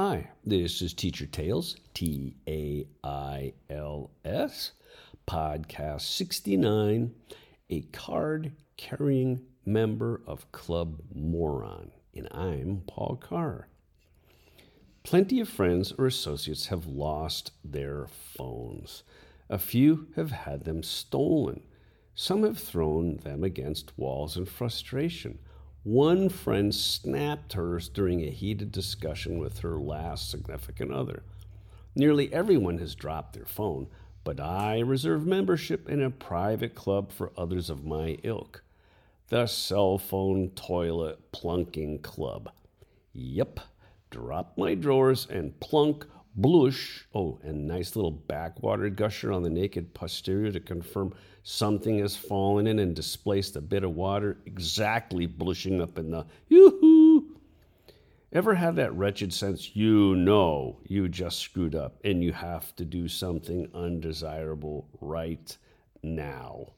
Hi, this is Teacher Tales, T A I L S, podcast 69, a card carrying member of Club Moron, and I'm Paul Carr. Plenty of friends or associates have lost their phones. A few have had them stolen. Some have thrown them against walls in frustration. One friend snapped hers during a heated discussion with her last significant other. Nearly everyone has dropped their phone, but I reserve membership in a private club for others of my ilk the Cell Phone Toilet Plunking Club. Yep, drop my drawers and plunk blush. Oh, and nice little backwater gusher on the naked posterior to confirm something has fallen in and displaced a bit of water, exactly blushing up in the yoo-hoo. Ever have that wretched sense you know you just screwed up and you have to do something undesirable right now?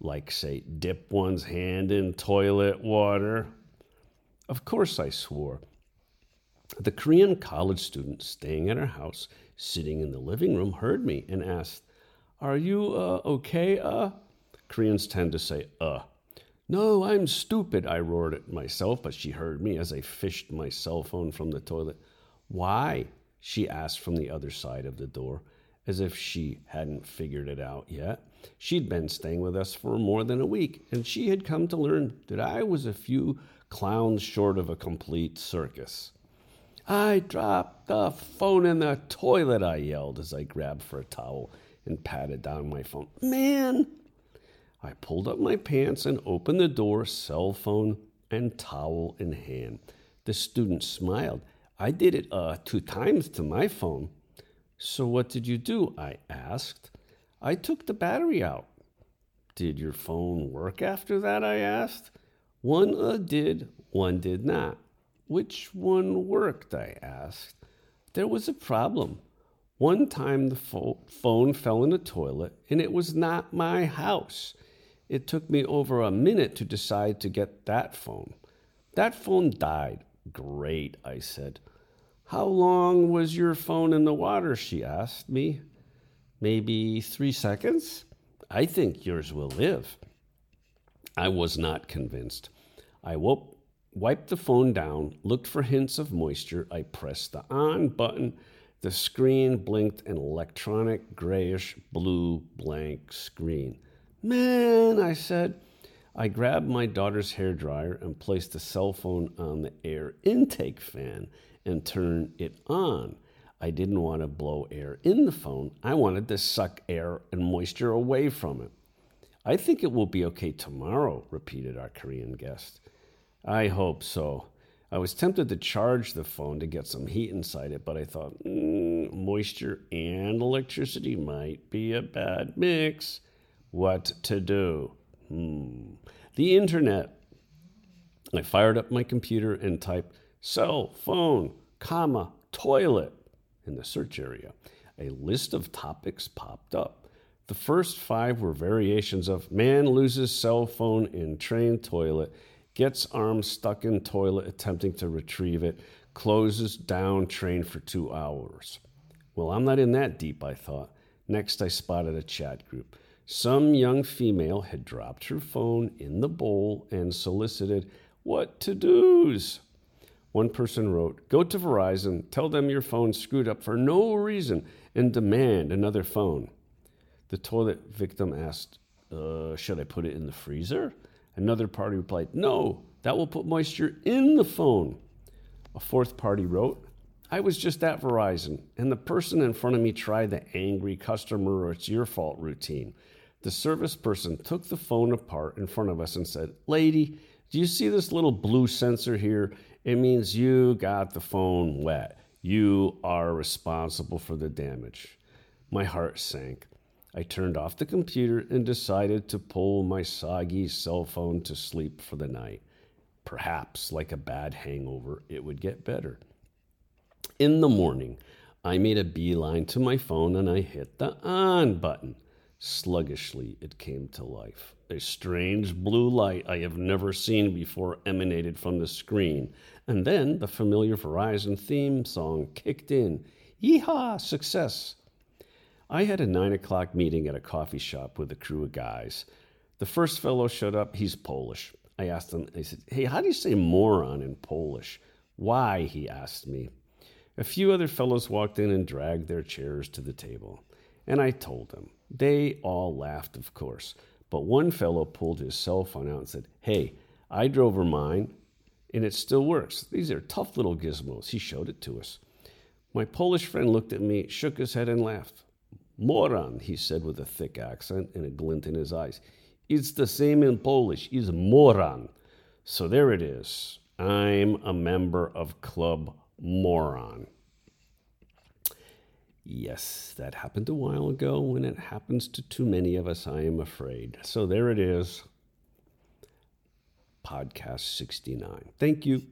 Like, say, dip one's hand in toilet water? Of course, I swore. The Korean college student staying at our house, sitting in the living room, heard me and asked, Are you, uh, okay, uh? Koreans tend to say, uh. No, I'm stupid, I roared at myself, but she heard me as I fished my cell phone from the toilet. Why? she asked from the other side of the door, as if she hadn't figured it out yet. She'd been staying with us for more than a week, and she had come to learn that I was a few clowns short of a complete circus. I dropped the phone in the toilet, I yelled as I grabbed for a towel and patted down my phone. Man! I pulled up my pants and opened the door, cell phone and towel in hand. The student smiled. I did it uh, two times to my phone. So what did you do? I asked. I took the battery out. Did your phone work after that? I asked. One uh, did, one did not. Which one worked? I asked. There was a problem. One time the fo- phone fell in the toilet, and it was not my house. It took me over a minute to decide to get that phone. That phone died. Great, I said. How long was your phone in the water? She asked me. Maybe three seconds? I think yours will live. I was not convinced. I woke, wiped the phone down, looked for hints of moisture. I pressed the on button. The screen blinked an electronic grayish blue blank screen. Man, I said. I grabbed my daughter's hair dryer and placed the cell phone on the air intake fan and turned it on. I didn't want to blow air in the phone. I wanted to suck air and moisture away from it. I think it will be okay tomorrow, repeated our Korean guest. I hope so. I was tempted to charge the phone to get some heat inside it, but I thought mm, moisture and electricity might be a bad mix. What to do? Hmm. The internet. I fired up my computer and typed cell phone, comma, toilet in the search area. A list of topics popped up. The first five were variations of man loses cell phone in train toilet gets arm stuck in toilet attempting to retrieve it, closes down train for two hours. Well, I'm not in that deep, I thought. Next, I spotted a chat group. Some young female had dropped her phone in the bowl and solicited what to do's. One person wrote, Go to Verizon, tell them your phone screwed up for no reason, and demand another phone. The toilet victim asked, uh, Should I put it in the freezer? Another party replied, No, that will put moisture in the phone. A fourth party wrote, I was just at Verizon, and the person in front of me tried the angry customer or it's your fault routine. The service person took the phone apart in front of us and said, Lady, do you see this little blue sensor here? It means you got the phone wet. You are responsible for the damage. My heart sank. I turned off the computer and decided to pull my soggy cell phone to sleep for the night. Perhaps, like a bad hangover, it would get better. In the morning, I made a beeline to my phone and I hit the on button. Sluggishly, it came to life. A strange blue light I have never seen before emanated from the screen, and then the familiar Verizon theme song kicked in. Yeehaw! Success! I had a nine o'clock meeting at a coffee shop with a crew of guys. The first fellow showed up. He's Polish. I asked him, I said, Hey, how do you say moron in Polish? Why? He asked me. A few other fellows walked in and dragged their chairs to the table. And I told them. They all laughed, of course. But one fellow pulled his cell phone out and said, Hey, I drove her mine, and it still works. These are tough little gizmos. He showed it to us. My Polish friend looked at me, shook his head, and laughed. Moron, he said with a thick accent and a glint in his eyes. It's the same in Polish. Is moron. So there it is. I'm a member of Club Moron. Yes, that happened a while ago, and it happens to too many of us, I am afraid. So there it is. Podcast 69. Thank you.